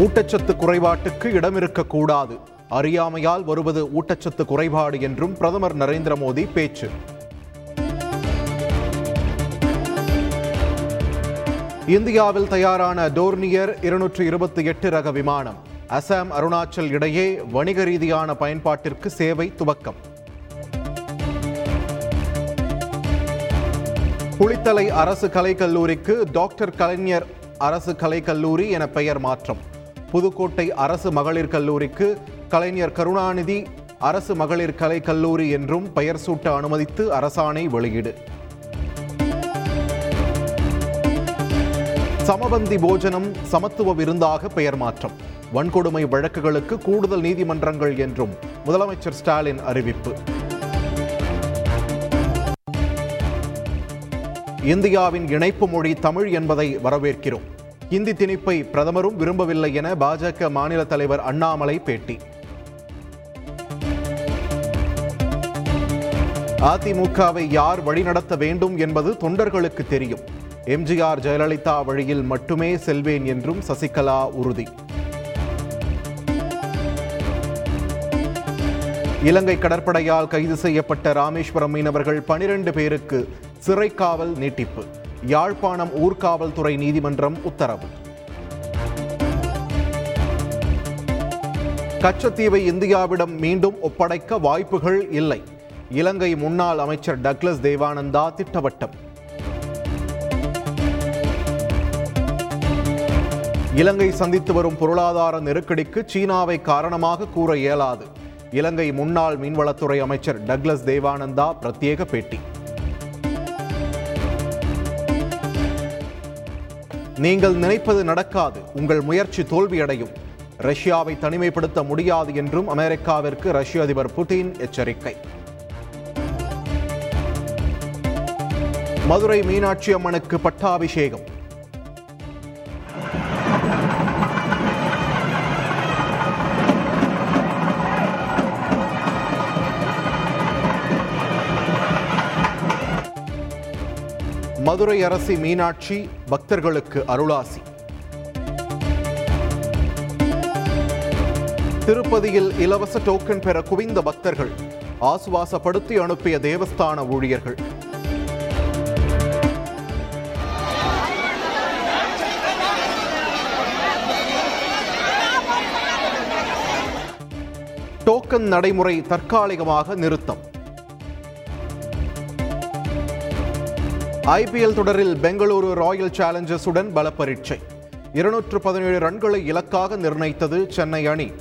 ஊட்டச்சத்து குறைபாட்டுக்கு இடம் இருக்கக்கூடாது அறியாமையால் வருவது ஊட்டச்சத்து குறைபாடு என்றும் பிரதமர் நரேந்திர மோடி பேச்சு. இந்தியாவில் தயாரான டோர்னியர் இருநூற்று இருபத்தி எட்டு ரக விமானம் அசாம் அருணாச்சல் இடையே வணிக ரீதியான பயன்பாட்டிற்கு சேவை துவக்கம். குளித்தலை அரசு கலைக்கல்லூரிக்கு டாக்டர் கலைஞர் அரசு கலைக்கல்லூரி என பெயர் மாற்றம். புதுக்கோட்டை அரசு மகளிர் கல்லூரிக்கு கலைஞர் கருணாநிதி அரசு மகளிர் கலை கல்லூரி என்றும் பெயர் சூட்ட அனுமதித்து அரசாணை வெளியீடு. சமபந்தி போஜனம் சமத்துவ விருந்தாக பெயர் மாற்றம். வன்கொடுமை வழக்குகளுக்கு கூடுதல் நீதிமன்றங்கள் என்றும் முதலமைச்சர் ஸ்டாலின் அறிவிப்பு. இந்தியாவின் இணைப்பு மொழி தமிழ் என்பதை வரவேற்கிறோம். இந்தி திணிப்பை பிரதமரும் விரும்பவில்லை என பாஜக மாநில தலைவர் அண்ணாமலை பேட்டி. அதிமுகவை யார் வழிநடத்த வேண்டும் என்பது தொண்டர்களுக்கு தெரியும். எம்ஜிஆர் ஜெயலலிதா வழியில் மட்டுமே செல்வேன் என்றும் சசிகலா உறுதி. இலங்கை கடற்படையால் கைது செய்யப்பட்ட ராமேஸ்வரம் மீனவர்கள் பனிரெண்டு பேருக்கு சிறைக்காவல் நீட்டிப்பு. யாழ்ப்பாணம் ஊர்காவல்துறை நீதிமன்றம் உத்தரவு. கச்சத்தீவை இந்தியாவிடம் மீண்டும் ஒப்படைக்க வாய்ப்புகள் இல்லை. இலங்கை முன்னாள் அமைச்சர் டக்ளஸ் தேவானந்தா திட்டவட்டம். இலங்கை சந்தித்து வரும் பொருளாதார நெருக்கடிக்கு சீனாவை காரணமாக கூற இயலாது. இலங்கை முன்னாள் மீன்வளத்துறை அமைச்சர் டக்ளஸ் தேவானந்தா பிரத்யேக பேட்டி. நீங்கள் நினைப்பது நடக்காது. உங்கள் முயற்சி தோல்வியடையும். ரஷ்யாவை தனிமைப்படுத்த முடியாது என்றும் அமெரிக்காவிற்கு ரஷ்ய அதிபர் புட்டின் எச்சரிக்கை. மதுரை மீனாட்சி அம்மனுக்கு பட்டாபிஷேகம். மதுரை அரசி மீனாட்சி பக்தர்களுக்கு அருளாசி. திருப்பதியில் இலவச டோக்கன் பெற குவிந்த பக்தர்கள் ஆசுவாசப்படுத்தி அனுப்பிய தேவஸ்தான ஊழியர்கள். டோக்கன் நடைமுறை தற்காலிகமாக நிறுத்தம். ஐபிஎல் தொடரில் பெங்களூரு ராயல் சேலஞ்சர்ஸுடன் பல பரீட்சை இருநூற்று பதினேழு ரன்களை இலக்காக நிர்ணயித்தது சென்னை அணி.